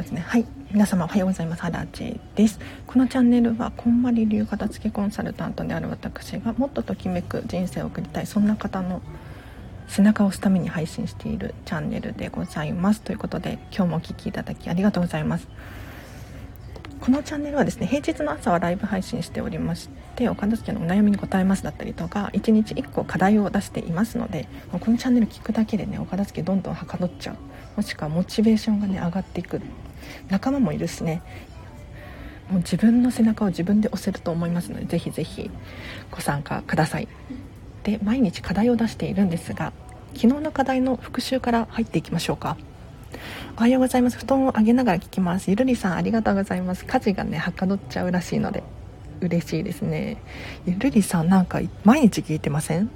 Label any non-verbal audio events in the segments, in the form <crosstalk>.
決まってますね。はい。皆様おはようございます。ハラチです。このチャンネルはこんまり流片付けコンサルタントである私がもっとときめく人生を送りたいそんな方の背中を押すために配信しているチャンネルでございます。ということで今日もお聴きいただきありがとうございます。このチャンネルはですね平日の朝はライブ配信しておりましてお片付けのお悩みに答えますだったりとか1日1個課題を出していますのでこのチャンネル聞くだけでねお片付けどんどんはかどっちゃう。もしくはモチベーションがね上がっていく。仲間もいるしね。もう自分の背中を自分で押せると思いますのでぜひぜひご参加ください。で毎日課題を出しているんですが昨日の課題の復習から入っていきましょうか。おはようございます。布団を上げながら聞きます。ゆるりさんありがとうございます。家事がねはかどっちゃうらしいので嬉しいですね。ゆるりさんなんか毎日聞いてません？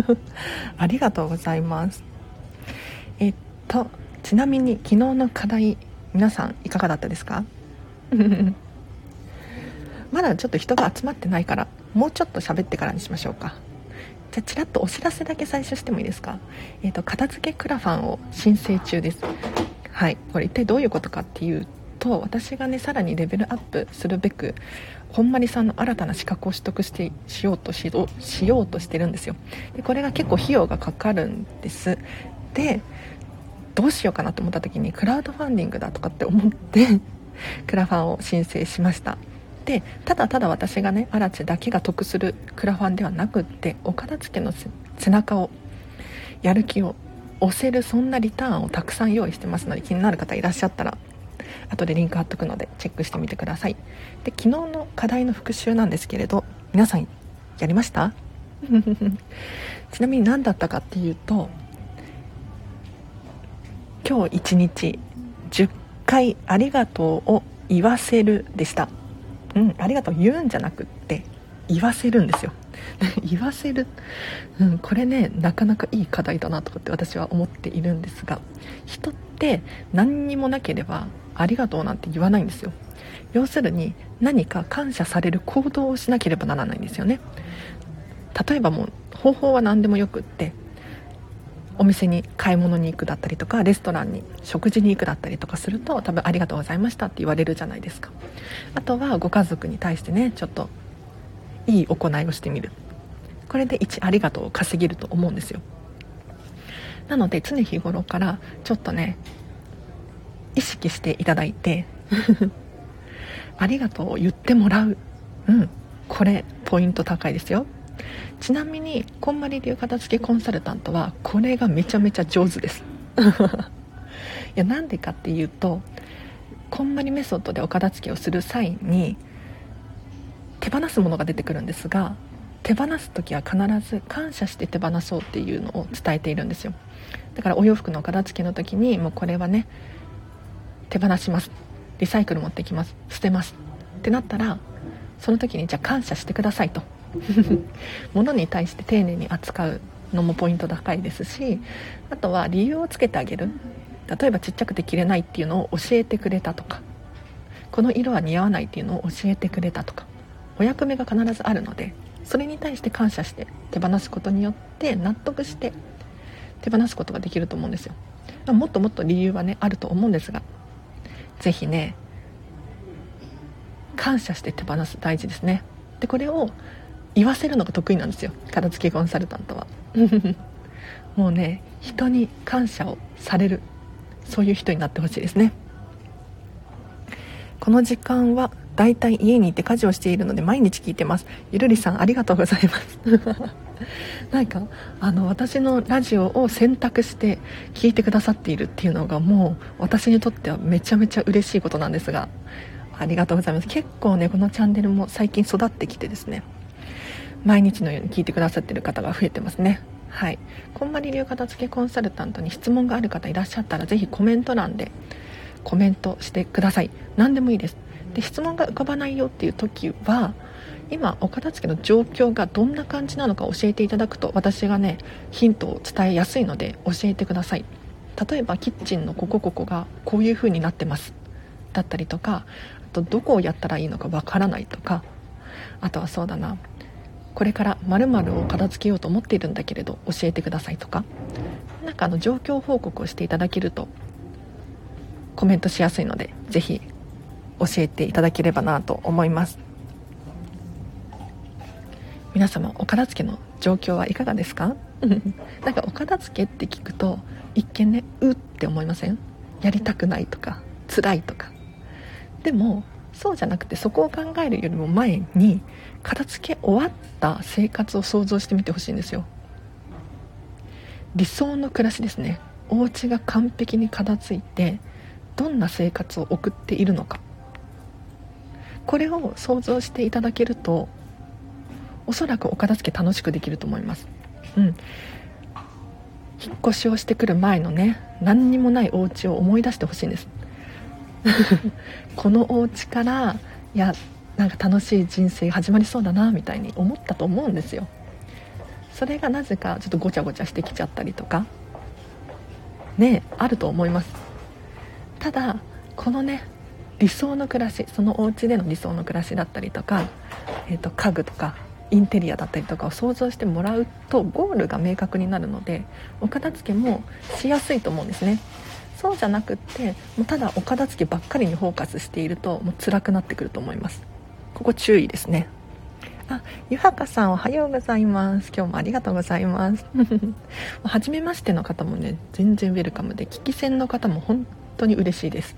<laughs> ありがとうございます。えっとちなみに昨日の課題皆さんいかがだったですか？<laughs> まだちょっと人が集まってないからもうちょっと喋ってからにしましょうか。じゃあちらっとお知らせだけ最初してもいいですか？えっ、ー、と片付けクラファンを申請中です。はい。これ一体どういうことかっていうと私がねさらにレベルアップするべくほんまりさんの新たな資格を取得してしようとししようとしてるんですよ。でこれが結構費用がかかるんです。でどうしようかなと思った時にクラウドファンディングだとかって思って <laughs> クラファンを申請しました。でただただ私がねアラチだけが得するクラファンではなくってお片付の背中をやる気を押せるそんなリターンをたくさん用意してますので気になる方いらっしゃったら後でリンク貼っとくのでチェックしてみてください。で昨日の課題の復習なんですけれど皆さんやりました？<laughs> ちなみに何だったかっていうと今日一日10回ありがとうを言わせるでした。うんありがとう言うんじゃなくって言わせるんですよ。<laughs> 言わせる、うん、これねなかなかいい課題だなとかって私は思っているんですが人って何にもなければありがとうなんて言わないんですよ。要するに何か感謝される行動をしなければならないんですよね。例えばもう方法は何でもよくってお店に買い物に行くだったりとかレストランに食事に行くだったりとかすると多分ありがとうございましたって言われるじゃないですか。あとはご家族に対してねちょっといい行いをしてみる。これで1ありがとうを稼げると思うんですよ。なので常日頃からちょっとね意識していただいて <laughs> ありがとうを言ってもらう。うんこれポイント高いですよ。ちなみにこんまり流片付けコンサルタントはこれがめちゃめちゃ上手です。<laughs> いやなんでかっていうとこんまりメソッドでお片付けをする際に手放すものが出てくるんですが手放す時は必ず感謝して手放そうっていうのを伝えているんですよ。だからお洋服の片付けの時にもうこれはね手放します。リサイクル持ってきます。捨てます。ってなったらその時にじゃあ感謝してくださいと <laughs> 物に対して丁寧に扱うのもポイント高いですしあとは理由をつけてあげる。例えばちっちゃくて着れないっていうのを教えてくれたとか。この色は似合わないっていうのを教えてくれたとか。お役目が必ずあるのでそれに対して感謝して手放すことによって納得して手放すことができると思うんですよ。もっともっと理由はねあると思うんですが是非ね感謝して手放す大事ですね。でこれを言わせるのが得意なんですよ。片付けコンサルタントは。<laughs> もうね人に感謝をされる。そういう人になってほしいですね。この時間はだいたい家にいて家事をしているので毎日聞いてます。ゆるりさんありがとうございます。<laughs> なんかあの私のラジオを選択して聞いてくださっているっていうのがもう私にとってはめちゃめちゃ嬉しいことなんですがありがとうございます。結構ねこのチャンネルも最近育ってきてですね。毎日のように聞いてくださってる方が増えてますね。はい。こんまり流片付けコンサルタントに質問がある方いらっしゃったら是非コメント欄でコメントしてください。何でもいいです。で質問が浮かばないよっていう時は今お片付けの状況がどんな感じなのか教えていただくと私がねヒントを伝えやすいので教えてください。例えばキッチンのここここがこういう風になってます。だったりとかあとどこをやったらいいのかわからないとかあとはそうだな。これから〇〇を片付けようと思っているんだけれど教えてくださいとか。何かあの状況報告をしていただけるとコメントしやすいので是非教えていただければなと思います。皆様お片付けの状況はいかがですか？<laughs> なんかお片付けって聞くと一見ねうって思いません？やりたくないとか辛いとか。でもそうじゃなくてそこを考えるよりも前に片付け終わった生活を想像してみてほしいんですよ。理想の暮らしですね。お家が完璧に片付いてどんな生活を送っているのか。これを想像していただけるとおそらくお片付け楽しくできると思います。うん。引っ越しをしてくる前のね何にもないお家を思い出してほしいんです。<laughs> このお家からいやなんか楽しい人生始まりそうだなみたいに思ったと思うんですよ。それがなぜかちょっとごちゃごちゃしてきちゃったりとか。ねあると思います。ただこのね理想の暮らしそのお家での理想の暮らしだったりとか、えーと、家具とかインテリアだったりとかを想像してもらうとゴールが明確になるのでお片付けもしやすいと思うんですね。そうじゃなくってもうただお片付けばっかりにフォーカスしているともう辛くなってくると思います。ここ注意ですね。あゆはかさんおはようございます。今日もありがとうございます。<laughs> 初めましての方もね全然ウェルカムで聞き戦の方も本当に嬉しいです。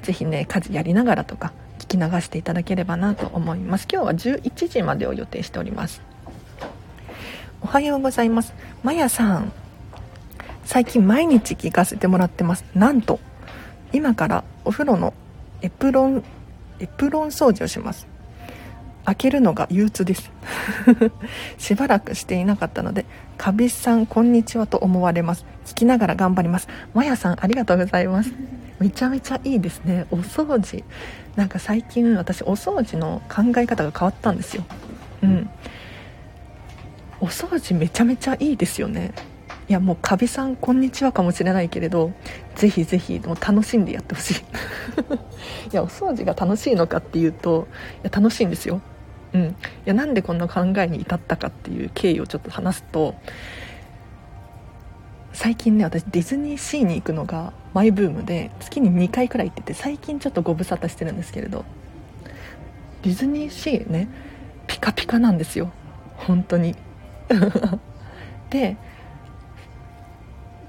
是非ね家事やりながらとか聞き流していただければなと思います。今日は11時までを予定しております。おはようございます。まやさん。最近毎日聞かせてもらってます。なんと今からお風呂のエプロンエプロン掃除をします。開けるのが憂鬱です。<laughs> しばらくしていなかったので「カビさんこんにちは」と思われます。聞きながら頑張ります。まやさんありがとうございます。めちゃめちゃいいですね。お掃除。なんか最近私お掃除の考え方が変わったんですよ。うん。お掃除めちゃめちゃいいですよね。いやもうカビさんこんにちはかもしれないけれどぜひぜひもう楽しんでやってほしい。<laughs> いやお掃除が楽しいのかっていうといや楽しいんですよ。うん。いやなんでこんな考えに至ったかっていう経緯をちょっと話すと最近ね私ディズニーシーに行くのがマイブームで月に2回くらい行ってて最近ちょっとご無沙汰してるんですけれどディズニーシーねピカピカなんですよ。本当に。<laughs> で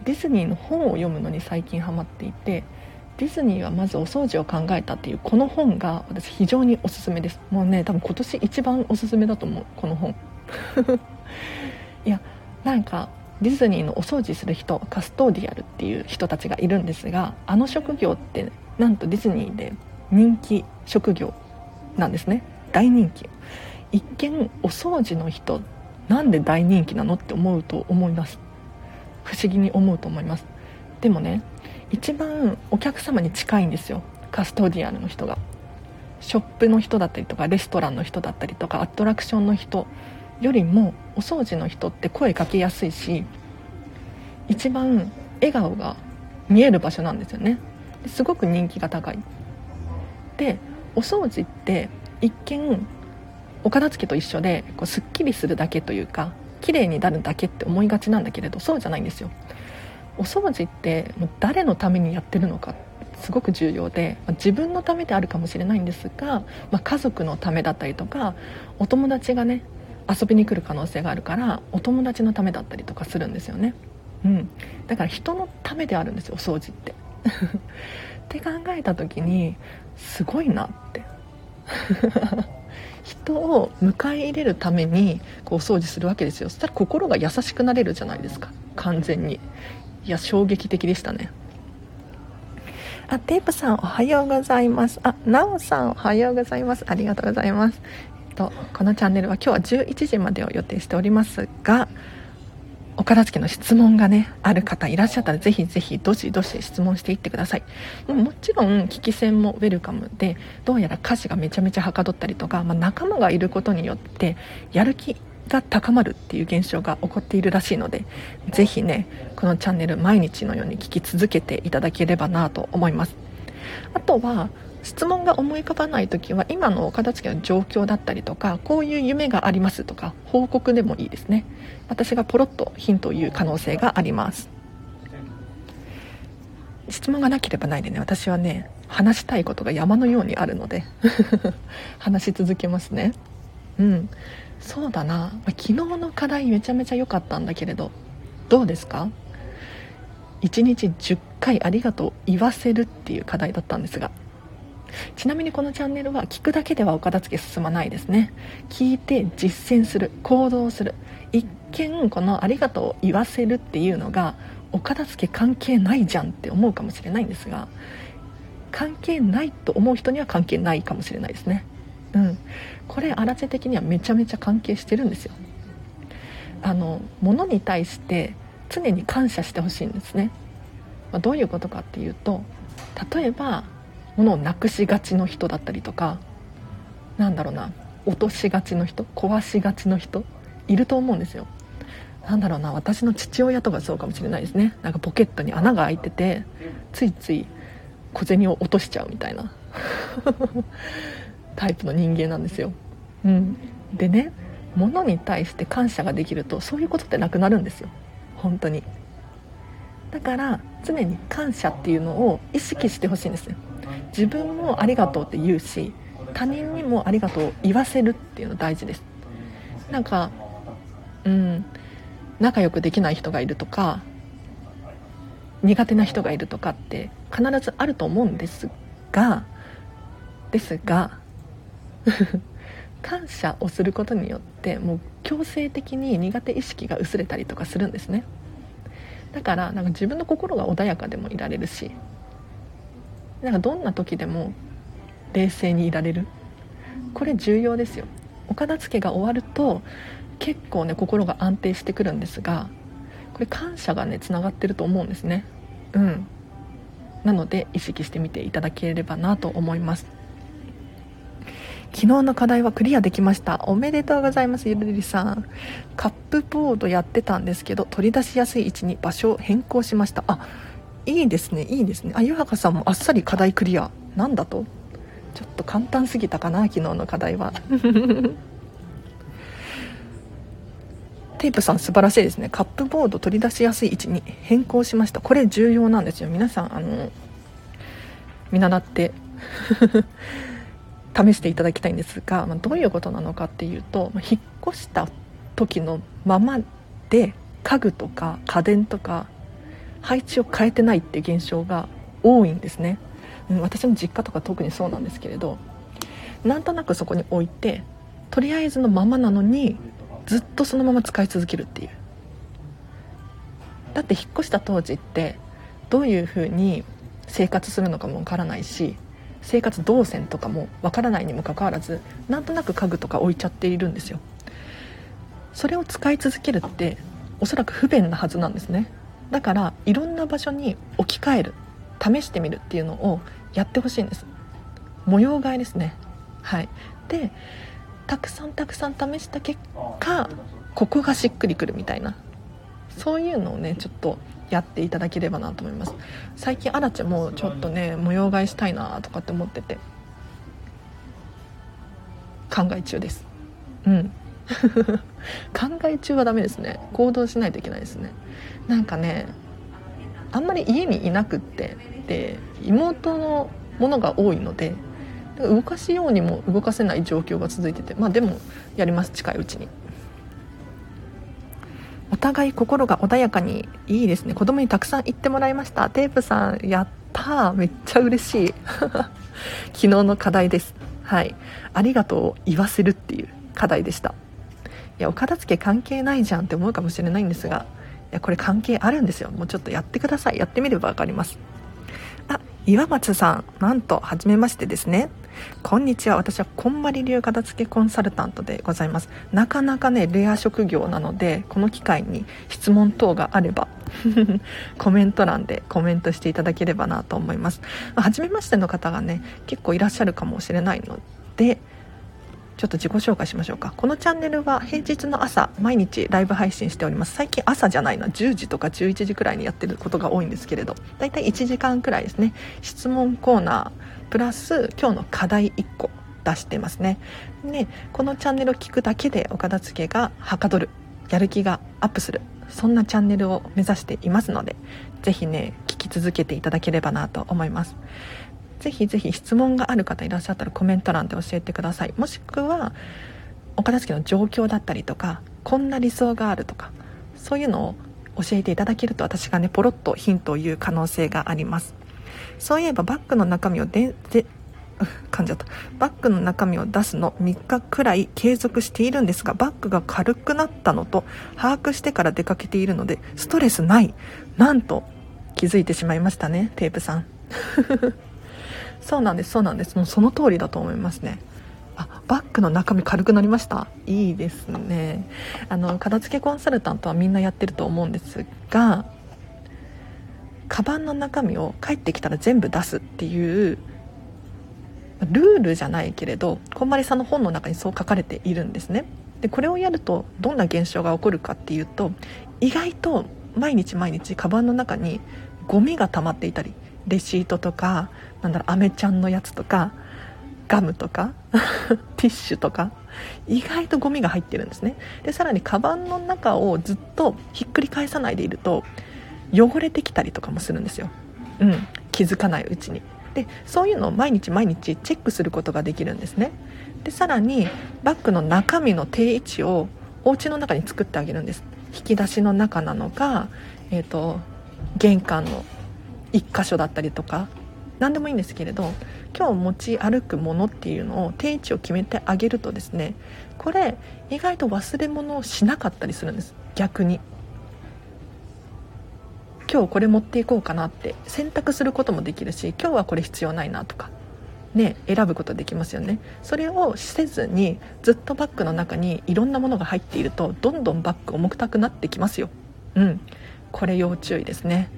ディズニーの本を読むのに最近ハマっていてディズニーはまずお掃除を考えたっていうこの本が私非常におすすめです。もうね多分今年一番おすすめだと思うこの本。<laughs> いやなんかディズニーのお掃除する人カストーディアルっていう人たちがいるんですがあの職業ってなんとディズニーで人気職業なんですね。大人気。一見お掃除の人なんで大人気なのって思うと思います。不思議に思うと思います。でもね一番お客様に近いんですよ。カストディアルの人が。ショップの人だったりとかレストランの人だったりとかアトラクションの人よりもお掃除の人って声かけやすいし一番笑顔が見える場所なんですよね。すごく人気が高い。でお掃除って一見お片付けと一緒でこうすっきりするだけというか綺麗になるだけって思いがちなんだけれどそうじゃないんですよ。お掃除ってもう誰のためにやってるのかすごく重要で、まあ、自分のためであるかもしれないんですが、まあ、家族のためだったりとかお友達がね遊びに来る可能性があるからお友達のためだったりとかするんですよね、うん、だから人のためであるんですよお掃除って。<laughs> って考えた時にすごいなって。人を迎え入れるためにこう掃除するわけですよ。そしたら心が優しくなれるじゃないですか。完全に。いや衝撃的でしたね。あテープさんおはようございます。あなおさんおはようございます。ありがとうございます。えっとこのチャンネルは今日は11時までを予定しておりますがお片付けの質問がねある方いらっしゃったらぜひぜひどしどし質問していってください。もちろん聞き戦もウェルカムでどうやら家事がめちゃめちゃはかどったりとか、まあ、仲間がいることによってやる気が高まるっていう現象が起こっているらしいのでぜひねこのチャンネル毎日のように聞き続けていただければなと思います。あとは質問が思い浮かばない時は今のお片付けの状況だったりとかこういう夢がありますとか報告でもいいですね。私がポロッとヒントを言う可能性があります。質問がなければないでね私はね話したいことが山のようにあるので <laughs> 話し続けますね。うん。そうだな、昨日の課題めちゃめちゃ良かったんだけれどどうですか？1日10回ありがとう言わせるっていう課題だったんですがちなみにこのチャンネルは聞くだけではお片付け進まないですね。聞いて実践する行動する。一見この「ありがとう」を言わせるっていうのがお片付け関係ないじゃんって思うかもしれないんですが関係ないと思う人には関係ないかもしれないですね。うん。これ荒瀬的にはめちゃめちゃ関係してるんですよ。あの物に対して常に感謝してほしいんですね、まあ、どういうことかっていうと例えば物をなくしがちの人だったりとかなんだろうな落としがちの人壊しがちの人いると思うんですよ。なんだろうな私の父親とかそうかもしれないですね。なんかポケットに穴が開いててついつい小銭を落としちゃうみたいな。<laughs> タイプの人間なんですよ、うん、でね物に対して感謝ができるとそういうことってなくなるんですよ。本当に。だから常に感謝っていうのを意識してほしいんですよ自分もありがとうって言うし他人にもありがとうを言わせるっていうの大事です。なんかうん仲良くできない人がいるとか苦手な人がいるとかって必ずあると思うんですがですが <laughs> 感謝をすることによってもう強制的に苦手意識が薄れたりとかするんですね。だからなんか自分の心が穏やかでもいられるしなんかどんな時でも冷静にいられる。これ重要ですよ。お片付けが終わると結構ね心が安定してくるんですがこれ感謝がねつながってると思うんですね。うん。なので意識してみていただければなと思います。昨日の課題はクリアできました。おめでとうございますゆるりさん。カップボードやってたんですけど取り出しやすい位置に場所を変更しました。あいいですねいいですね。あ湯はかさんもあっさり課題クリア。なんだと？ちょっと簡単すぎたかな昨日の課題は。テープさん素晴らしいですね。カップボード取り出しやすい位置に変更しました。これ重要なんですよ。皆さんあの見習って <laughs> 試していただきたいんですが、まあ、どういうことなのかっていうと、まあ、引っ越した時のままで家具とか家電とか配置を変えてないって現象が多いんですね、うん、私の実家とか特にそうなんですけれどなんとなくそこに置いてとりあえずのままなのにずっとそのまま使い続けるっていう。だって引っ越した当時ってどういうふうに生活するのかもわからないし生活動線とかもわからないにもかかわらずなんとなく家具とか置いちゃっているんですよ。それを使い続けるっておそらく不便なはずなんですね。だからいろんな場所に置き換える試してみるっていうのをやってほしいんです。模様替えですね。はい。でたくさんたくさん試した結果ここがしっくりくるみたいな。そういうのをねちょっとやっていただければなと思います。最近アラチェもちょっとね模様替えしたいなとかって思ってて考え中です。うん。<laughs> 考え中はダメですね。行動しないといけないですねなんかねあんまり家にいなくってで妹のものが多いので動かしようにも動かせない状況が続いててまあでもやります近いうちに。お互い心が穏やかにいいですね。子供にたくさん言ってもらいました。テープさんやっためっちゃ嬉しい。<laughs> 昨日の課題です。はい。ありがとう。を言わせるっていう課題でした。いやお片付け関係ないじゃんって思うかもしれないんですがやこれ関係あるんですよ。もうちょっとやってください。やってみれば分かります。あ岩松さん。なんと初めましてですね。こんにちは。私はこんまり流片付けコンサルタントでございます。なかなかねレア職業なのでこの機会に質問等があれば <laughs> コメント欄でコメントしていただければなと思います。初めましての方がね結構いらっしゃるかもしれないのでちょっと自己紹介しましょうか。このチャンネルは平日の朝毎日ライブ配信しております。最近朝じゃないな。10時とか11時くらいにやってることが多いんですけれど。だいたい1時間くらいですね。質問コーナー。プラス今日の課題1個出してますね。でこのチャンネルを聞くだけでお片付けがはかどる。やる気がアップする。そんなチャンネルを目指していますので是非ね聞きき続けていただければなと思います。ぜひぜひ質問がある方いらっしゃったらコメント欄で教えてください。もしくはお片付けの状況だったりとかこんな理想があるとかそういうのを教えていただけると私がねポロッとヒントを言う可能性があります。そういえばバッグの中身をでで <laughs> 噛んじゃった。バッグの中身を出すの3日くらい継続しているんですがバッグが軽くなったのと把握してから出かけているのでストレスない。なんと気づいてしまいましたねテープさん。<laughs> そうなんですそうなんです。もうその通りだと思いますね。あバッグの中身軽くなりました？いいですね。あの片付けコンサルタントはみんなやってると思うんですがカバンの中身を帰ってきたら全部出すっていうルールじゃないけれどこんまりさんの本の中にそう書かれているんですね。でこれをやるとどんな現象が起こるかっていうと意外と毎日毎日カバンの中にゴミが溜まっていたりレシートとかなんだろうアメちゃんのやつとかガムとか <laughs> ティッシュとか意外とゴミが入ってるんですね。でさらにカバンの中をずっとひっくり返さないでいると汚れてきたりとかもするんですよ、うん、気づかないうちに。でそういうのを毎日毎日チェックすることができるんですね。でさらにバッグの中身の定位置をお家の中に作ってあげるんです。引き出しの中なのか、えーと、玄関の1箇所だったりとか何でもいいんですけれど今日持ち歩くものっていうのを定位置を決めてあげるとですねこれ意外と忘れ物をしなかったりするんです。逆に。今日これ持っていこうかなって選択することもできるし今日はこれ必要ないなとかね選ぶことできますよね。それをせずにずっとバッグの中にいろんなものが入っているとどんどんバッグ重たくなってきますよ。うん。これ要注意ですね。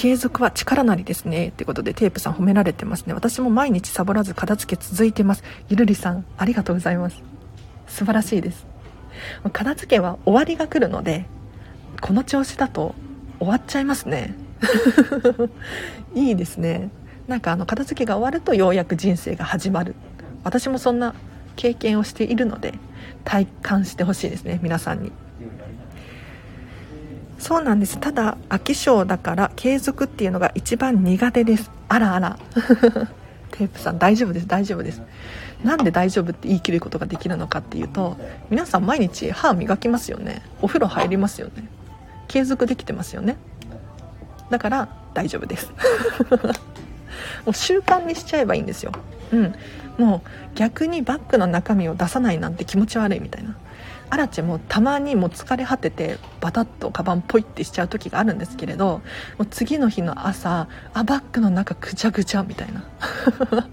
継続は力なりですね。ってことでテープさん褒められてますね。私も毎日サボらず片付け続いてます。ゆるりさんありがとうございます。素晴らしいです。片付けは終わりが来るのでこの調子だと終わっちゃいますね。<laughs> いいですね。なんかあの片付けが終わるとようやく人生が始まる。私もそんな経験をしているので体感してほしいですね。皆さんに。そうなんです。ただ飽き性だから継続っていうのが一番苦手です。あらあら。<laughs> テープさん大丈夫です。大丈夫です。なんで大丈夫って言い切ることができるのかっていうと皆さん毎日歯磨きますよね。お風呂入りますよね。継続できてますよね。だから大丈夫です。<laughs> もう習慣にしちゃえばいいんですよ。うん。もう逆にバッグの中身を出さないなんて気持ち悪いみたいな。アラチェもたまにもう疲れ果ててバタッとカバンポイってしちゃう時があるんですけれどもう次の日の朝あバッグの中ぐちゃぐちゃみたいな。<laughs>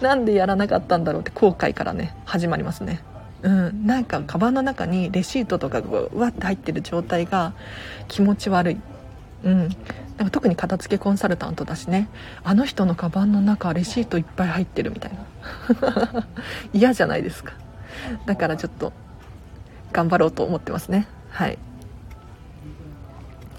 なんでやらなかったんだろうって後悔からね始まりますね。うん、なんかカバンの中にレシートとかがうわって入ってる状態が気持ち悪い、うん、なんか特に片付けコンサルタントだしね。あの人のカバンの中レシートいっぱい入ってるみたいな。<laughs> 嫌じゃないですか。だからちょっと頑張ろうと思ってますねはい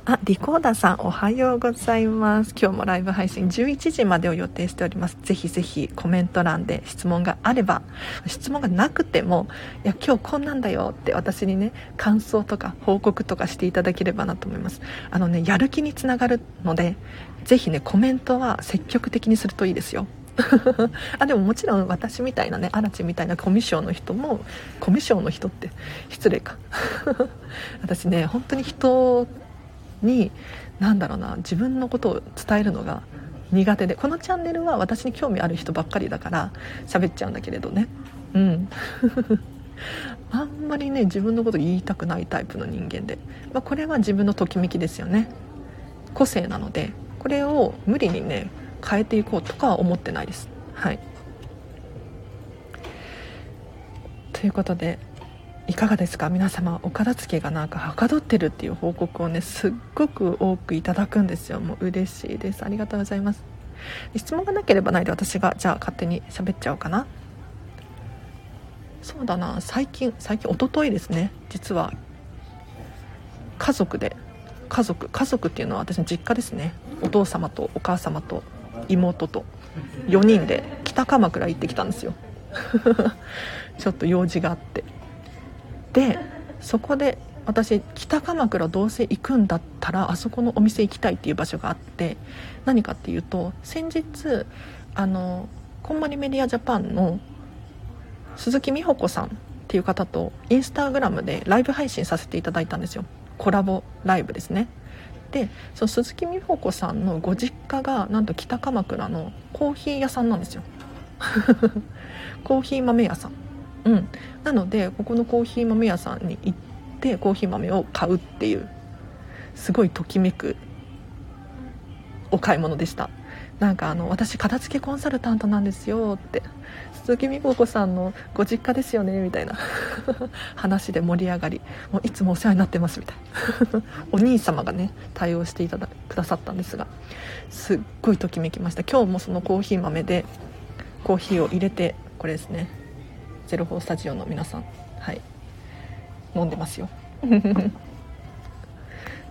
あ、リコーダーさんおはようございます。今日もライブ配信11時までを予定しております。ぜひぜひコメント欄で質問があれば、質問がなくても、いや、今日こんなんだよって私にね、感想とか報告とかしていただければなと思います。あのね、やる気につながるので、ぜひね、コメントは積極的にするといいですよ。<laughs> あでももちろん私みたいなねアラチみたいなコミュ障の人もコミュ障の人って失礼か。<laughs> 私ね本当に人に何だろうな自分のことを伝えるのが苦手でこのチャンネルは私に興味ある人ばっかりだから喋っちゃうんだけれどね。うん。<laughs> あんまりね自分のこと言いたくないタイプの人間で、まあ、これは自分のときめきですよね。個性なのでこれを無理にね変えていこうとかは思ってないです。はい。ということでいかがですか？皆様お片付けがなんかはかどってるっていう報告をねすっごく多くいただくんですよ。もう嬉しいです。ありがとうございます。質問がなければないで私がじゃあ勝手に喋っちゃおうかな。そうだな。最近最近おとといですね。実は家族で家族家族っていうのは私の実家ですね。お父様とお母様と妹と4人で北鎌倉行ってきたんですよ。<laughs> ちょっと用事があって。でそこで私北鎌倉どうせ行くんだったらあそこのお店行きたいっていう場所があって何かっていうと先日あのこんまりメディアジャパンの鈴木美穂子さんっていう方とインスタグラムでライブ配信させていただいたんですよ。コラボライブですね。でその鈴木美穂子さんのご実家がなんと北鎌倉のコーヒー屋さんなんですよ。<laughs> コーヒー豆屋さん。うん。なのでここのコーヒー豆屋さんに行ってコーヒー豆を買うっていうすごいときめくお買い物でした。なんかあの私片付けコンサルタントなんですよって鈴木美穂子さんのご実家ですよねみたいな <laughs> 話で盛り上がりもういつもお世話になってますみたいな <laughs> お兄様がね対応していただくださったんですがすっごいときめきました。今日もそのコーヒー豆でコーヒーを入れてこれですねゼロフォースタジオの皆さんはい飲んでますよ。<laughs>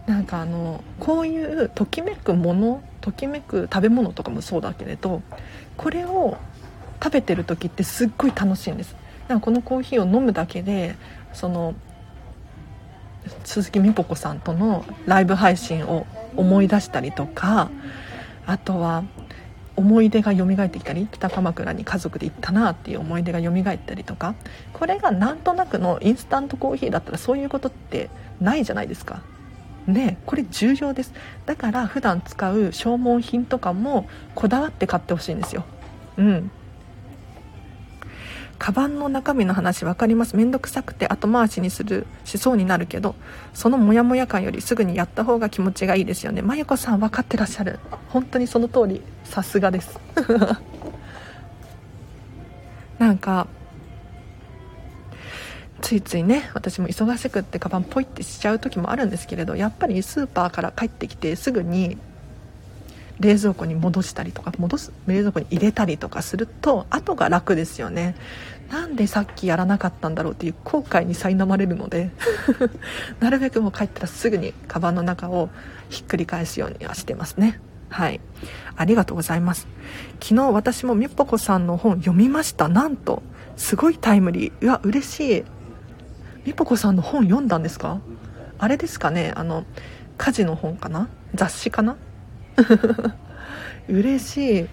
なんかあのこういうときめくものときめく食べ物とかもそうだけれどこれを食べてる時ってすっごい楽しいんです。なんかこのコーヒーを飲むだけでその鈴木美穂子さんとのライブ配信を思い出したりとかあとは思い出が蘇ってきたり北鎌倉に家族で行ったなっていう思い出が蘇ったりとかこれがなんとなくのインスタントコーヒーだったらそういうことってないじゃないですか。ねこれ重要です。だから普段使う消耗品とかもこだわって買ってほしいんですよ。うん。カバンの中身の話分かります？面倒くさくて後回しにするしそうになるけどそのモヤモヤ感よりすぐにやった方が気持ちがいいですよね。まゆこさん分かってらっしゃる。本当にその通り。さすがです。<laughs> なんかついついね私も忙しくってカバンポイってしちゃう時もあるんですけれどやっぱりスーパーから帰ってきてすぐに冷蔵庫に戻したりとか戻す冷蔵庫に入れたりとかすると後が楽ですよね。なんでさっきやらなかったんだろうっていう後悔に苛まれるので <laughs> なるべくもう帰ったらすぐにカバンの中をひっくり返すようにはしてますね。はい。ありがとうございます。昨日私もみっぽこさんの本読みました。なんとすごいタイムリー。うわ嬉しい。みぽこさんの本読んだんですか？あれですかね？あの家事の本かな？雑誌かな？<laughs> 嬉しい。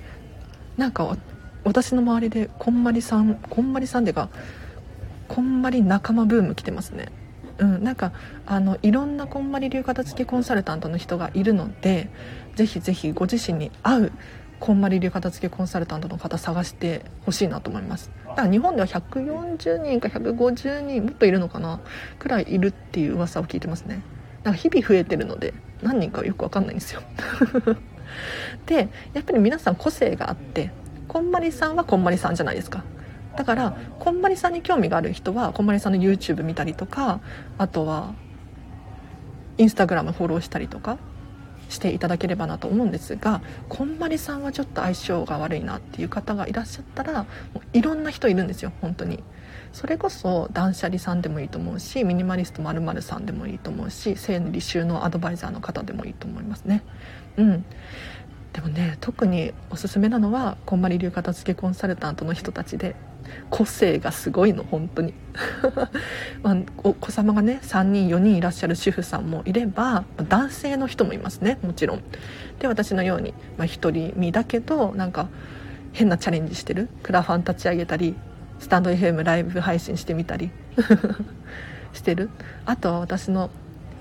なんか私の周りでこんまりさんこんまりさんでかこんまり仲間ブーム来てますね。うんなんかあのいろんなこんまり流片付けコンサルタントの人がいるのでぜひぜひご自身に合うこんまり流片付けコンサルタントの方探してほしいなと思います。だから日本では140人か150人もっといるのかなくらいいるっていう噂を聞いてますね。だから日々増えてるので何人かよく分かんないんですよ。<laughs> でやっぱり皆さん個性があってこんまりさんはこんまりさんじゃないですか。だからこんまりさんに興味がある人はこんまりさんの YouTube 見たりとかあとはインスタグラムフォローしたりとかしていただければなと思うんですがこんまりさんはちょっと相性が悪いなっていう方がいらっしゃったらもういろんな人いるんですよ本当に。それこそ断捨離さんでもいいと思うしミニマリストまるさんでもいいと思うし整理収納アドバイザーの方でもいいと思いますね。うん。でもね特におすすめなのはこんまり流片付けコンサルタントの人たちで個性がすごいの本当に。<laughs> まあ、お子様がね3人4人いらっしゃる主婦さんもいれば男性の人もいますねもちろん。で私のように、まあ、独り身だけどなんか変なチャレンジしてるクラファン立ち上げたりスタンド FM ライブ配信してみたり <laughs> してる。あとは私の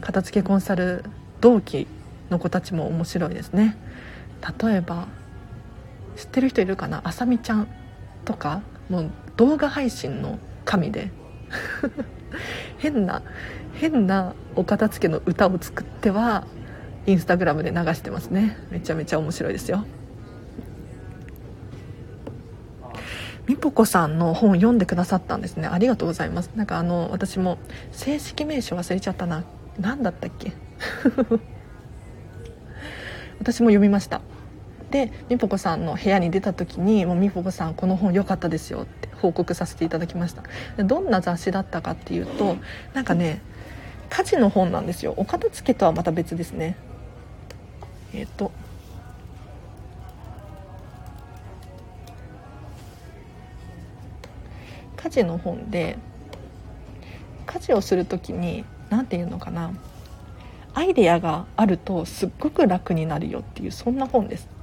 片付けコンサル同期の子たちも面白いですね。例えば知ってる人いるかな？あさみちゃんとかもう動画配信の神で。<laughs> 変な変なお片付けの歌を作ってはインスタグラムで流してますね。めちゃめちゃ面白いですよ。みぽこさんの本読んでくださったんですね。ありがとうございます。なんかあの私も正式名称忘れちゃったな。何だったっけ？<laughs> 私も読みました。でみぽこさんの部屋に出た時に「もうみぽこさんこの本良かったですよ」って報告させていただきました。どんな雑誌だったかっていうとなんかね家事の本なんですよ。お片付けとはまた別ですね。えっ、ー、と家事の本で家事をする時に何て言うのかなアイデアがあるとすっごく楽になるよっていうそんな本です。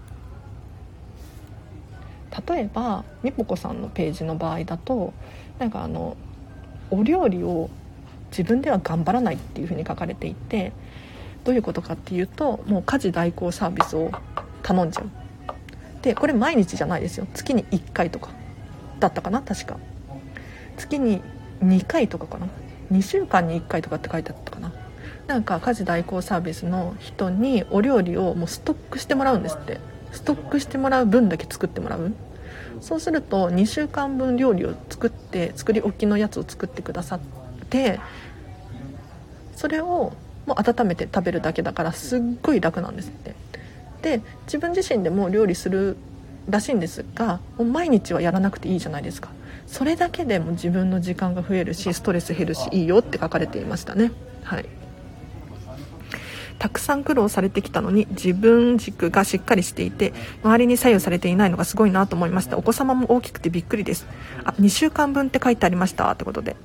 例えばみぽこさんのページの場合だとなんかあのお料理を自分では頑張らないっていうふうに書かれていてどういうことかっていうともう家事代行サービスを頼んじゃう。でこれ毎日じゃないですよ。月に1回とかだったかな確か。月に2回とかかな。2週間に1回とかって書いてあったかな。なんか家事代行サービスの人にお料理をもうストックしてもらうんですって。ストックしてもらう分だけ作ってもらう。そうすると2週間分料理を作って作り置きのやつを作ってくださってそれをもう温めて食べるだけだからすっごい楽なんですって。で自分自身でも料理するらしいんですがもう毎日はやらなくていいじゃないですか。それだけでも自分の時間が増えるしストレス減るしいいよって書かれていましたね。はい。たくさん苦労されてきたのに自分軸がしっかりしていて周りに左右されていないのがすごいなと思いました。お子様も大きくてびっくりです。あ2週間分って書いてありましたってことで。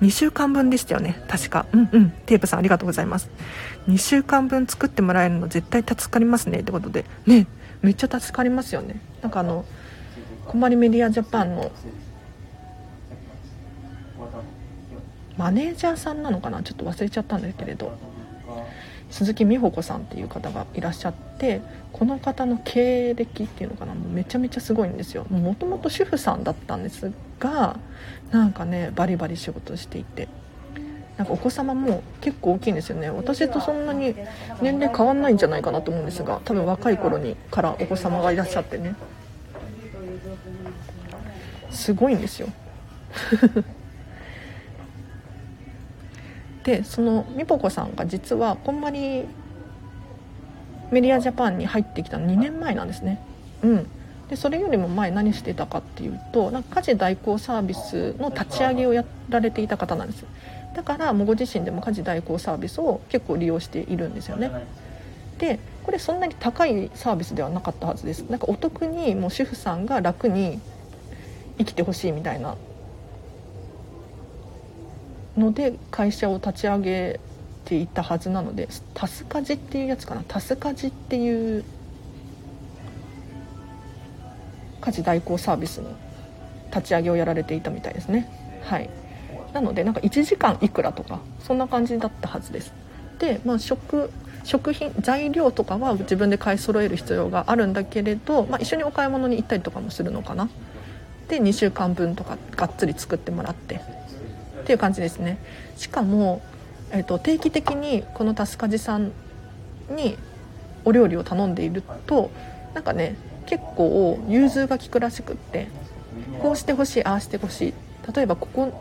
2週間分でしたよね。確か。うんうん。テープさんありがとうございます。2週間分作ってもらえるの絶対助かりますねってことで。ね。めっちゃ助かりますよね。なんかあのこまりメディアジャパンのマネージャーさんなのかな？ちょっと忘れちゃったんだけれど。鈴木美穂子さんっていう方がいらっしゃってこの方の経歴っていうのかなもうめちゃめちゃすごいんですよ。もともと主婦さんだったんですがなんかねバリバリ仕事していて。なんかお子様も結構大きいんですよね。私とそんなに年齢変わんないんじゃないかなと思うんですが多分若い頃にからお子様がいらっしゃってね。すごいんですよ。<laughs> でそのみぽこさんが実はこんまりメディアジャパンに入ってきたの2年前なんですね。うん。でそれよりも前何してたかっていうとなんか家事代行サービスの立ち上げをやられていた方なんです。だからもうご自身でも家事代行サービスを結構利用しているんですよね。でこれそんなに高いサービスではなかったはずです。なんかお得にもう主婦さんが楽に生きてほしいみたいなので会社を立ち上げていたはずなのでタスカジっていうやつかな。タスカジっていう家事代行サービスの立ち上げをやられていたみたいですね。はい。なのでなんか1時間いくらとかそんな感じだったはずです。でまあ食食品材料とかは自分で買い揃える必要があるんだけれど、まあ、一緒にお買い物に行ったりとかもするのかな。で2週間分とかがっつり作ってもらって。っていう感じですね。しかも、えーと、定期的にこのタスカジさんにお料理を頼んでいるとなんかね結構融通が利くらしくってこうしてほしいああしてほしい。例えばここ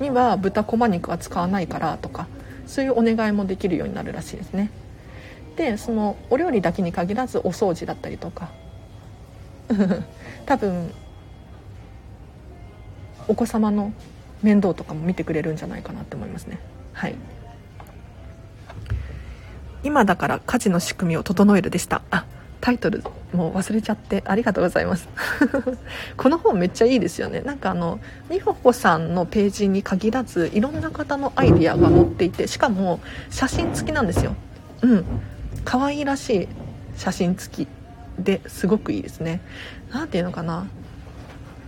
には豚こま肉は使わないからとかそういうお願いもできるようになるらしいですね。でそのお料理だけに限らずお掃除だったりとか <laughs> 多分お子様の面倒とかも見てくれるんじゃないかなって思いますね。はい。今だから家事の仕組みを整えるでした。あタイトルもう忘れちゃってありがとうございます。<laughs> この本めっちゃいいですよね。なんかあの美穂子さんのページに限らずいろんな方のアイディアが載っていてしかも写真付きなんですよ。うん。可愛らしい写真付きですごくいいですね。何て言うのかな。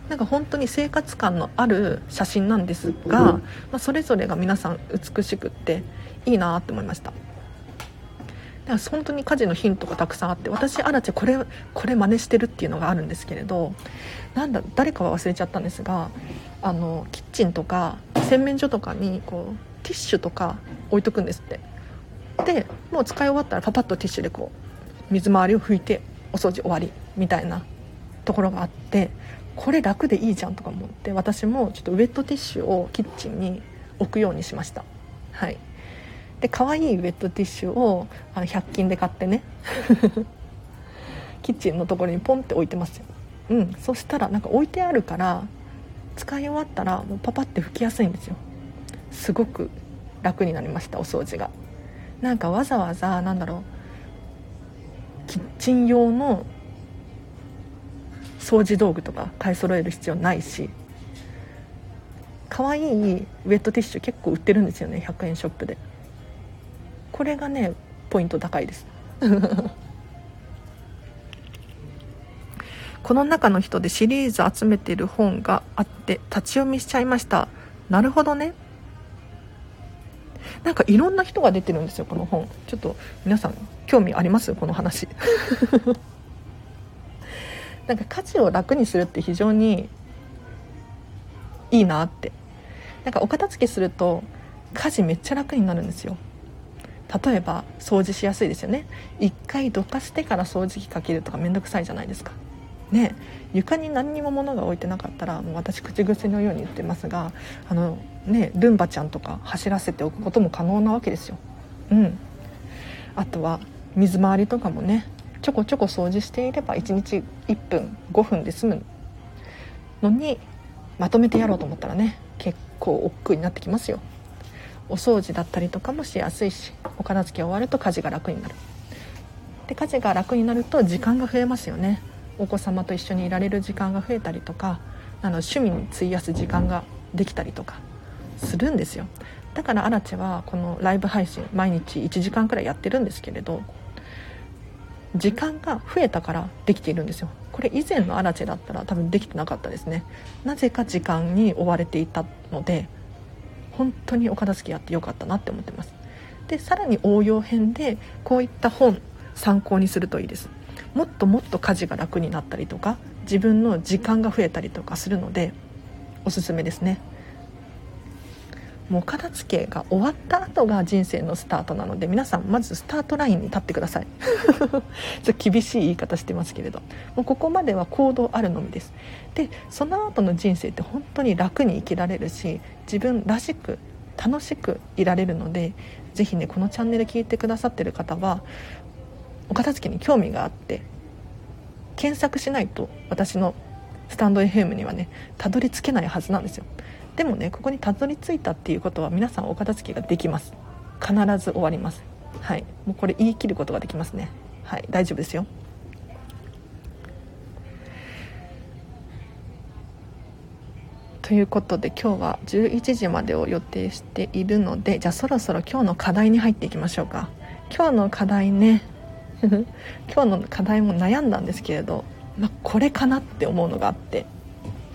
なんか本当に生活感のある写真なんですが、まあ、それぞれが皆さん美しくっていいなって思いました。だから本当に家事のヒントがたくさんあって私アラチェこれこれ真似してるっていうのがあるんですけれどなんだ誰かは忘れちゃったんですがあのキッチンとか洗面所とかにこうティッシュとか置いとくんですって。でもう使い終わったらパパッとティッシュでこう水回りを拭いてお掃除終わりみたいなところがあってこれ楽でいいじゃんとか思って私もちょっとウェットティッシュをキッチンに置くようにしました。はい。で可愛いウェットティッシュをあの100均で買ってね。<laughs> キッチンのところにポンって置いてますよ。うん。そしたらなんか置いてあるから使い終わったらもうパパって拭きやすいんですよ。すごく楽になりましたお掃除が。なんかわざわざなんだろうキッチン用の掃除道具とか買い揃える必要ないし可愛いウェットティッシュ結構売ってるんですよね100円ショップで。これがねポイント高いです。<laughs> この中の人でシリーズ集めてる本があって立ち読みしちゃいました。なるほどね。なんかいろんな人が出てるんですよこの本。ちょっと皆さん興味あります？この話。<laughs> なんか家事を楽にするって非常にいいなって。なんかお片付けすると家事めっちゃ楽になるんですよ。例えば掃除しやすいですよね。一回どかしてから掃除機かけるとかめんどくさいじゃないですか。ね。床に何にも物が置いてなかったらもう私口癖のように言ってますがあのねルンバちゃんとか走らせておくことも可能なわけですよ。うん。あとは水回りとかもねちょこちょこ掃除していれば1日1分5分で済むのにまとめてやろうと思ったらね結構億劫になってきますよ。お掃除だったりとかもしやすいしお片付け終わると家事が楽になる。で家事が楽になると時間が増えますよね。お子様と一緒にいられる時間が増えたりとかあの趣味に費やす時間ができたりとかするんですよ。だからアラチェはこのライブ配信毎日1時間くらいやってるんですけれど時間が増えたからできているんですよ。これ以前のアラチェだったら多分できてなかったですね。なぜか時間に追われていたので本当にお片付けやってよかったなって思ってます。でさらに応用編でこういった本参考にするといいです。もっともっと家事が楽になったりとか自分の時間が増えたりとかするのでおすすめですね。もう片付けが終わった後が人生のスタートなので皆さんまずスタートラインに立ってください。<laughs> ちょっと厳しい言い方してますけれど。もうここまでは行動あるのみです。でその後の人生って本当に楽に生きられるし自分らしく楽しくいられるので是非ねこのチャンネル聞いてくださってる方はお片付けに興味があって検索しないと私のスタンド FM にはねたどり着けないはずなんですよ。でもねここにたどり着いたっていうことは皆さんお片付けができます。必ず終わります。はい。もうこれ言い切ることができますね。はい。大丈夫ですよ。ということで今日は11時までを予定しているのでじゃあそろそろ今日の課題に入っていきましょうか。今日の課題ね。<laughs> 今日の課題も悩んだんですけれど、まあ、これかなって思うのがあって。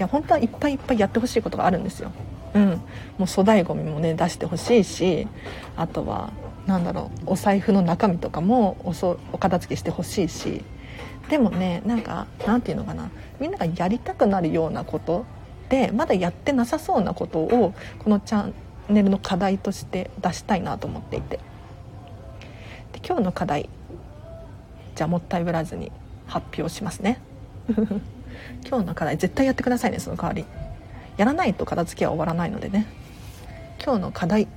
や本当はいっぱいいっぱいやってほしいことがあるんですよ。うん、もう粗大ごみもね出してほしいしあとは何だろうお財布の中身とかもおそお片付けしてほしいし。でもねなんかなんていうのかな。みんながやりたくなるようなことでまだやってなさそうなことをこのチャンネルの課題として出したいなと思っていて。で今日の課題じゃあもったいぶらずに発表しますね。今日の課題絶対やってくださいねその代わり。やらないと片付けは終わらないのでね。今日の課題。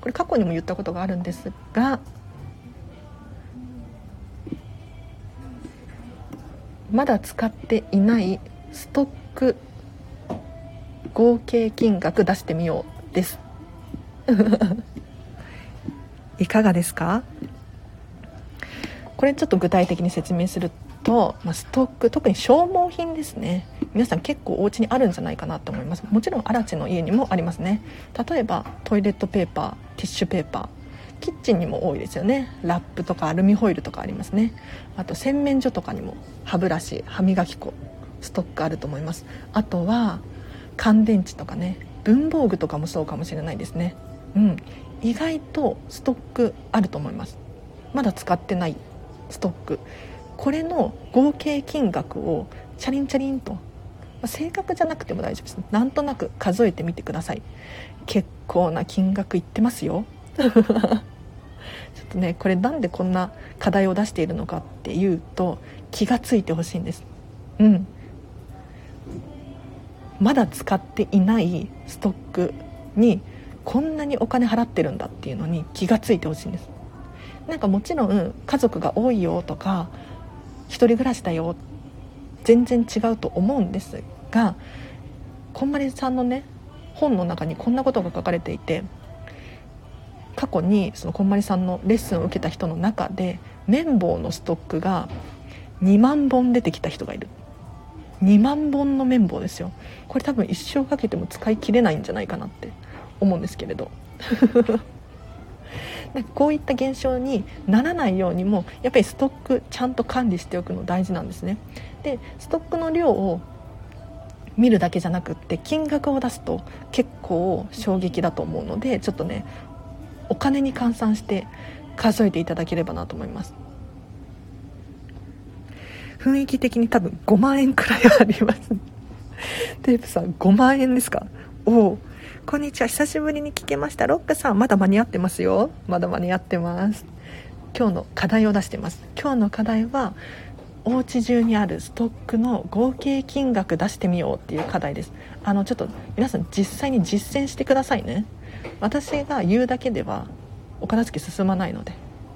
これ過去にも言ったことがあるんですがまだ使っていないストック合計金額出してみようです。<laughs> いかがですか？これちょっと具体的に説明すると、まあ、ストック特に消耗品ですね。皆さん結構お家にあるんじゃないかなと思います。もちろんアラチの家にもありますね。例えばトイレットペーパーティッシュペーパー。キッチンにも多いですよね。ラップとかアルミホイルとかありますね。あと洗面所とかにも歯ブラシ歯磨き粉ストックあると思います。あとは乾電池とかね。文房具とかもそうかもしれないですね。うん。意外とストックあると思います。まだ使ってないストック。これの合計金額をチャリンチャリンと、まあ、正確じゃなくても大丈夫です。なんとなく数えてみてください。結構な金額いってますよ。<laughs> ちょっとねこれなんでこんな課題を出しているのかっていうと気がついてほしいんです。うん。まだ使っていないストックにこんなにお金払ってるんだっていうのに気がついてほしいんです。なんかもちろん家族が多いよとか人暮らしだよ。全然違うと思うんですがこんまりさんのね本の中にこんなことが書かれていて過去にそのこんまりさんのレッスンを受けた人の中で綿棒のストックが2万本出てきた人がいる。2万本の綿棒ですよ。これ多分一生かけても使い切れないんじゃないかなって思うんですけれど。なんかこういった現象にならないようにもやっぱりストックちゃんと管理しておくの大事なんですね。でストックの量を見るだけじゃなくって金額を出すと結構衝撃だと思うのでちょっとねお金に換算して数えていただければなと思います。雰囲気的に多分5万円くらいあります。テープさん5万円ですか？おおこんにちは。久しぶりに聞けました。ロックさんまだ間に合ってますよ。まだ間に合ってます。今日の課題を出してます。今日の課題はお家中にあるストックの合計金額出してみようっていう課題です。あのちょっと皆さん実際に実践してくださいね。私が言うだけではお片付け進まないので。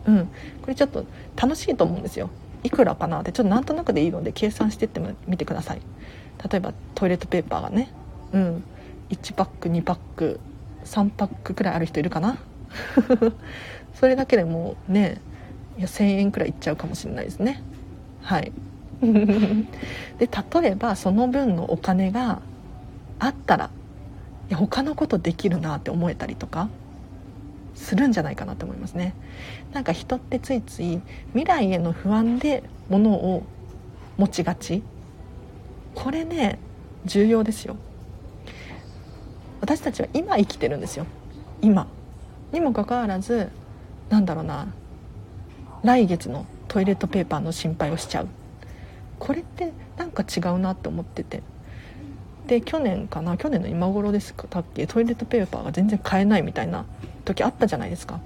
うん。これちょっと楽しいと思うんですよ。いくらかなって。ちょっとなんとなくでいいので計算してってみてください。例えばトイレットペーパーがね。うん。1パック2パック3パックくらいある人いるかな？<laughs> それだけでもうねいや1000円くらいいっちゃうかもしれないですね。はい。<laughs> で例えばその分のお金があったらいや他のことできるなって思えたりとかするんじゃないかなと思いますね。なんか人ってついつい未来への不安で物を持ちがち。これね重要ですよ。私たちは今生きてるんですよ。今。にもかかわらずなんだろうな。来月のトイレットペーパーの心配をしちゃう。これってなんか違うなって思ってて。で去年かな。去年の今頃ですか。っけ。トイレットペーパーが全然買えないみたいな時あったじゃないですか。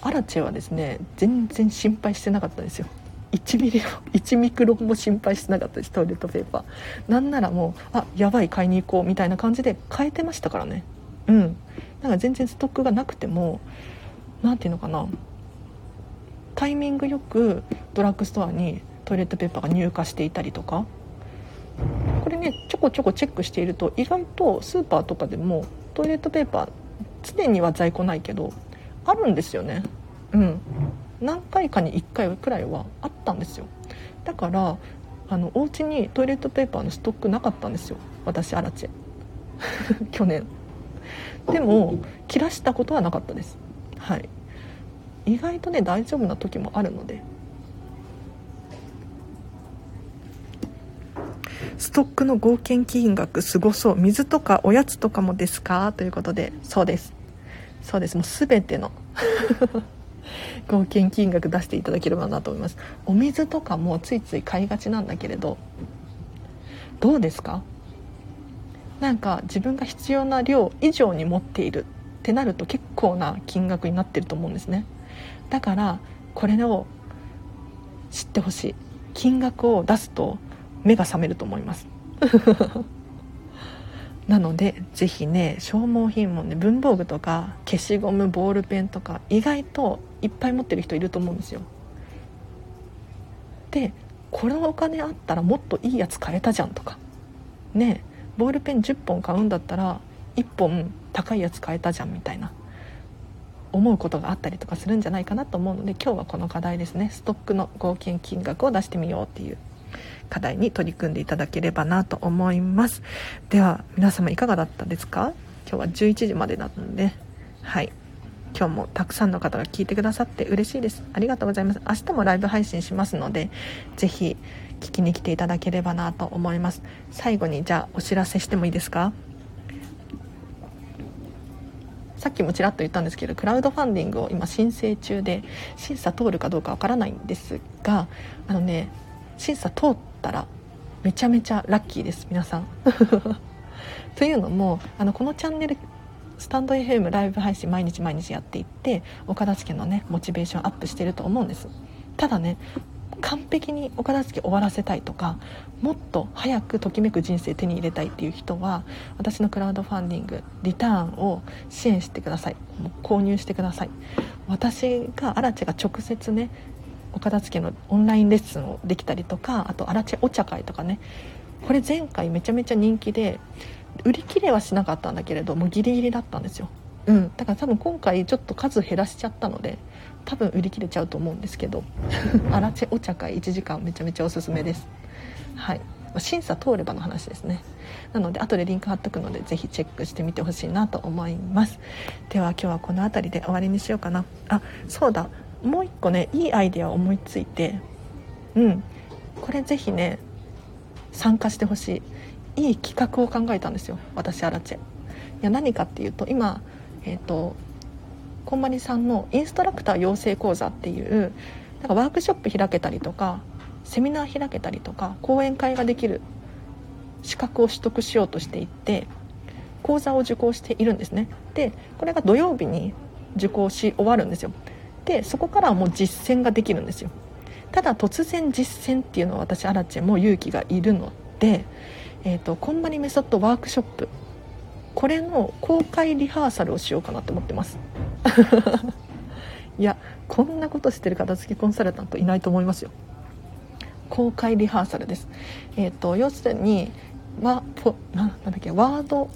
アラチェはですね全然心配してなかったですよ。1ミリも1ミクロンも心配してなかったですトイレットペーパー。なんならもうあやばい買いに行こうみたいな感じで買えてましたからね。うん。なんか全然ストックがなくても何ていうのかな。タイミングよくドラッグストアにトイレットペーパーが入荷していたりとか。これねちょこちょこチェックしていると意外とスーパーとかでもトイレットペーパー常には在庫ないけどあるんですよね。うん。何回かに1回くらいはあったんですよ。だからあのお家にトイレットペーパーのストックなかったんですよ。私アラチェ。<laughs> 去年。でも切らしたことはなかったです。はい。意外とね大丈夫な時もあるので。ストックの合計金額すごそう。水とかおやつとかもですか？ということで。そうです。そうです。もう全ての。合計金額出していただければなと思います。お水とかもついつい買いがちなんだけれどどうですか？なんか自分が必要な量以上に持っているってなると結構な金額になってると思うんですね。だからこれを知ってほしい。金額を出すと目が覚めると思います。<laughs> なので是非ね消耗品もね文房具とか消しゴムボールペンとか意外といっぱい持ってる人いると思うんですよ。でこのお金あったらもっといいやつ買えたじゃんとか。ねボールペン10本買うんだったら1本高いやつ買えたじゃんみたいな。思うことがあったりとかするんじゃないかなと思うので今日はこの課題ですね。ストックの合計金額を出してみようっていう課題に取り組んでいただければなと思います。では皆様いかがだったですか？今日は11時までなので。はい。今日もたくさんの方が聞いてくださって嬉しいです。ありがとうございます。明日もライブ配信しますので是非聞きに来ていただければなと思います。最後にじゃあお知らせしてもいいですか？さっきもちらっと言ったんですけどクラウドファンディングを今申請中で審査通るかどうかわからないんですがあのね審査通ったらめちゃめちゃラッキーです皆さん。<laughs> というのもあのこのチャンネルスタンド FM ライブ配信毎日毎日やっていってお片付けのねモチベーションアップしてると思うんです。ただね完璧にお片付け終わらせたいとかもっと早くときめく人生手に入れたいっていう人は私のクラウドファンディングリターンを支援してください。購入してください。私がアラチが直接ねお片付けのオンラインレッスンをできたりとかあとアラチお茶会とかね。これ前回めちゃめちゃ人気で売り切れはしなかったんだけれどもギリギリだったんですよ。うん。だから多分今回ちょっと数減らしちゃったので多分売り切れちゃうと思うんですけどアラチェお茶会1時間めちゃめちゃおすすめです。はい。審査通ればの話ですね。なので後でリンク貼っとくのでぜひチェックしてみてほしいなと思います。では今日はこの辺りで終わりにしようかな。あそうだ。もう一個ねいいアイデアを思いついてうん。これぜひね参加してほしいいい企画を考えたんですよ私アラチェ。いや何かっていうと今えっ、ー、とこんまりさんのインストラクター養成講座っていうなんかワークショップ開けたりとかセミナー開けたりとか講演会ができる資格を取得しようとしていて講座を受講しているんですね。でこれが土曜日に受講し終わるんですよ。でそこからはもう実践ができるんですよ。ただ突然実践っていうのは私アラチェも勇気がいるので、えーと、こんまりメソッドワークショップ。これの公開リハーサルをしようかなと思ってます。<laughs> いやこんなことしてる片付けコンサルタントいないと思いますよ。公開リハーサルです。えっ、ー、と要するにワポななんだっけワード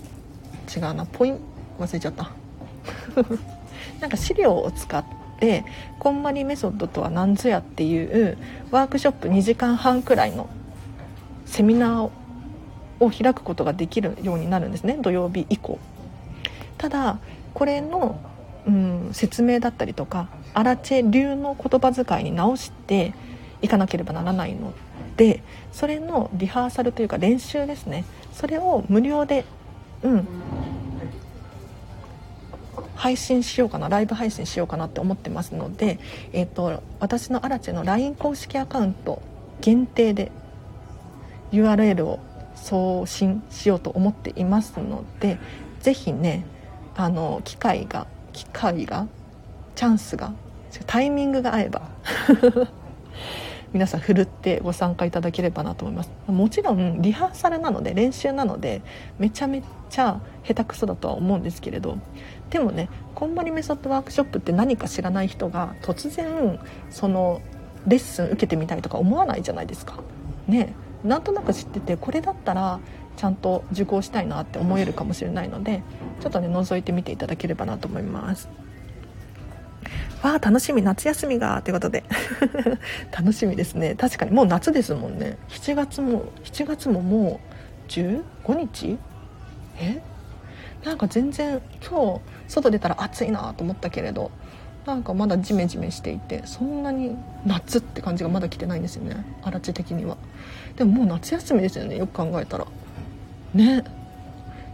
違うなポイン忘れちゃった。<laughs> なんか資料を使ってこんまりメソッドとは何ぞやっていうワークショップ2時間半くらいのセミナーをを開くことができるようになるんですね。土曜日以降。ただこれの、うん、説明だったりとかアラチェ流の言葉遣いに直していかなければならないのでそれのリハーサルというか練習ですね。それを無料でうん配信しようかなライブ配信しようかなって思ってますので、えーと、私のアラチェの LINE 公式アカウント限定で URL を送信しようと思っていますので是非ねあの機会が機会がチャンスがタイミングが合えば <laughs> 皆さんふるってご参加いただければなと思います。もちろんリハーサルなので練習なのでめちゃめちゃ下手くそだとは思うんですけれどでもねこんまりメソッドワークショップって何か知らない人が突然そのレッスン受けてみたいとか思わないじゃないですか。ね。えなんとなく知っててこれだったらちゃんと受講したいなって思えるかもしれないのでちょっとね覗いてみていただければなと思います。わあ楽しみ。夏休みがということで。<laughs> 楽しみですね。確かにもう夏ですもんね。7月も7月ももう15日？え？なんか全然今日外出たら暑いなと思ったけれどなんかまだジメジメしていてそんなに夏って感じがまだ来てないんですよね。荒地的には。でももう夏休みですよねよく考えたら。ね。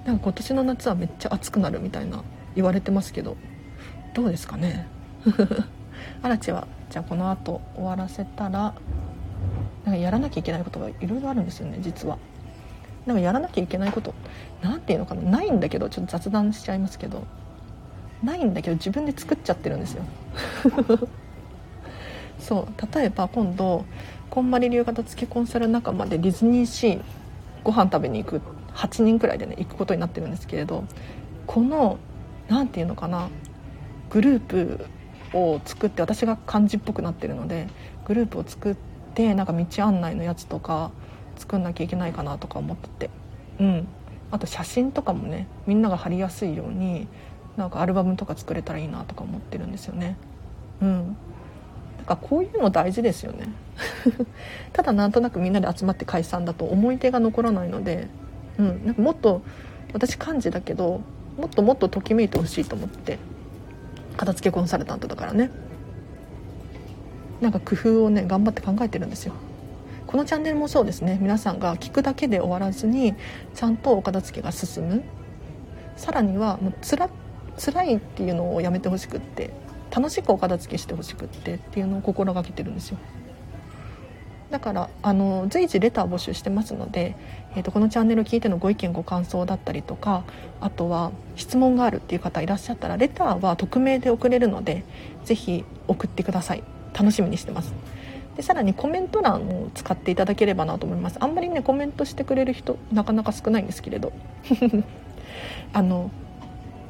なんか今年の夏はめっちゃ暑くなるみたいな言われてますけど。どうですかね。アラチはじゃあこの後終わらせたらなんかやらなきゃいけないことがいろいろあるんですよね実は。なんかやらなきゃいけないこと何ていうのかな。ないんだけどちょっと雑談しちゃいますけど。ないんだけど自分で作っちゃってるんですよ。<laughs> そう。例えば今度こんまり流型付きコンサル仲間でディズニーシーご飯食べに行く8人くらいでね行くことになってるんですけれどこの何て言うのかなグループを作って私が漢字っぽくなってるのでグループを作ってなんか道案内のやつとか作んなきゃいけないかなとか思ってて。うん。あと写真とかもねみんなが貼りやすいようになんかアルバムとか作れたらいいなとか思ってるんですよね。うん。かこういうの大事ですよね。<laughs> ただなんとなくみんなで集まって解散だと思い出が残らないので、うん、なんかもっと私漢字だけどもっともっとときめいてほしいと思って片付けコンサルタントだからね。なんか工夫をね頑張って考えてるんですよ。このチャンネルもそうですね。皆さんが聞くだけで終わらずにちゃんとお片付けが進む。さらにはもうつら辛いっていうのをやめてほしくって。楽しくお片付けしてほしくってっていうのを心がけてるんですよ。だからあの随時レター募集してますので、えーと、このチャンネルを聞いてのご意見ご感想だったりとかあとは質問があるっていう方いらっしゃったらレターは匿名で送れるので是非送ってください。楽しみにしてます。でさらにコメント欄を使っていただければなと思います。あんまりねコメントしてくれる人なかなか少ないんですけれど。<laughs> あの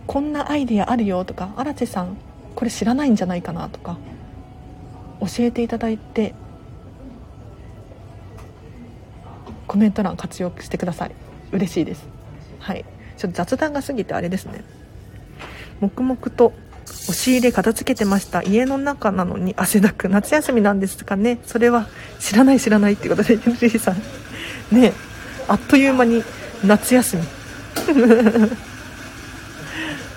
こんなアイディアあるよとか荒瀬さんこれ知らないんじゃないかなとか教えていただいてコメント欄活用してください。嬉しいです。はい。ちょっと雑談が過ぎてあれですね。黙々と押し入れ片付けてました。家の中なのに汗だく夏休みなんですかね。それは知らない知らないっていうことでゆりさん。ね。あっという間に夏休み。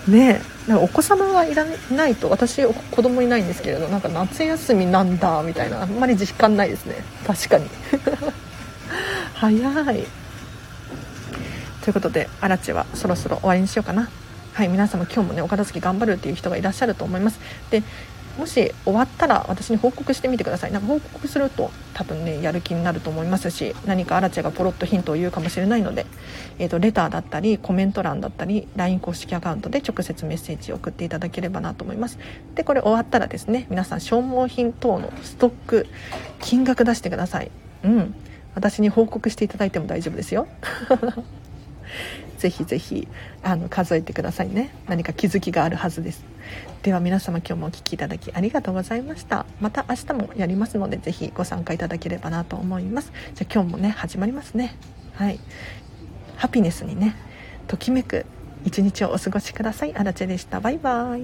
<laughs> ね。なんかお子様がいらないと私子供いないんですけれどなんか夏休みなんだみたいな。あんまり実感ないですね。確かに。<laughs> 早い。ということでアラチはそろそろ終わりにしようかな。はい皆様今日もねお片付け頑張るっていう人がいらっしゃると思います。でもし終わったら私に報告してみてください。なんか報告すると多分ねやる気になると思いますし何かアラチェがポロッとヒントを言うかもしれないので、えーと、レターだったりコメント欄だったり LINE 公式アカウントで直接メッセージを送っていただければなと思います。でこれ終わったらですね皆さん消耗品等のストック金額出してください。うん。私に報告していただいても大丈夫ですよ。<laughs> ぜひぜひあの数えてくださいね。何か気づきがあるはずです。では皆様今日もお聴きいただきありがとうございました。また明日もやりますのでぜひご参加いただければなと思います。じゃあ今日もね始まりますね。はい。ハピネスにねときめく一日をお過ごしください。あらちでした。バイバイ。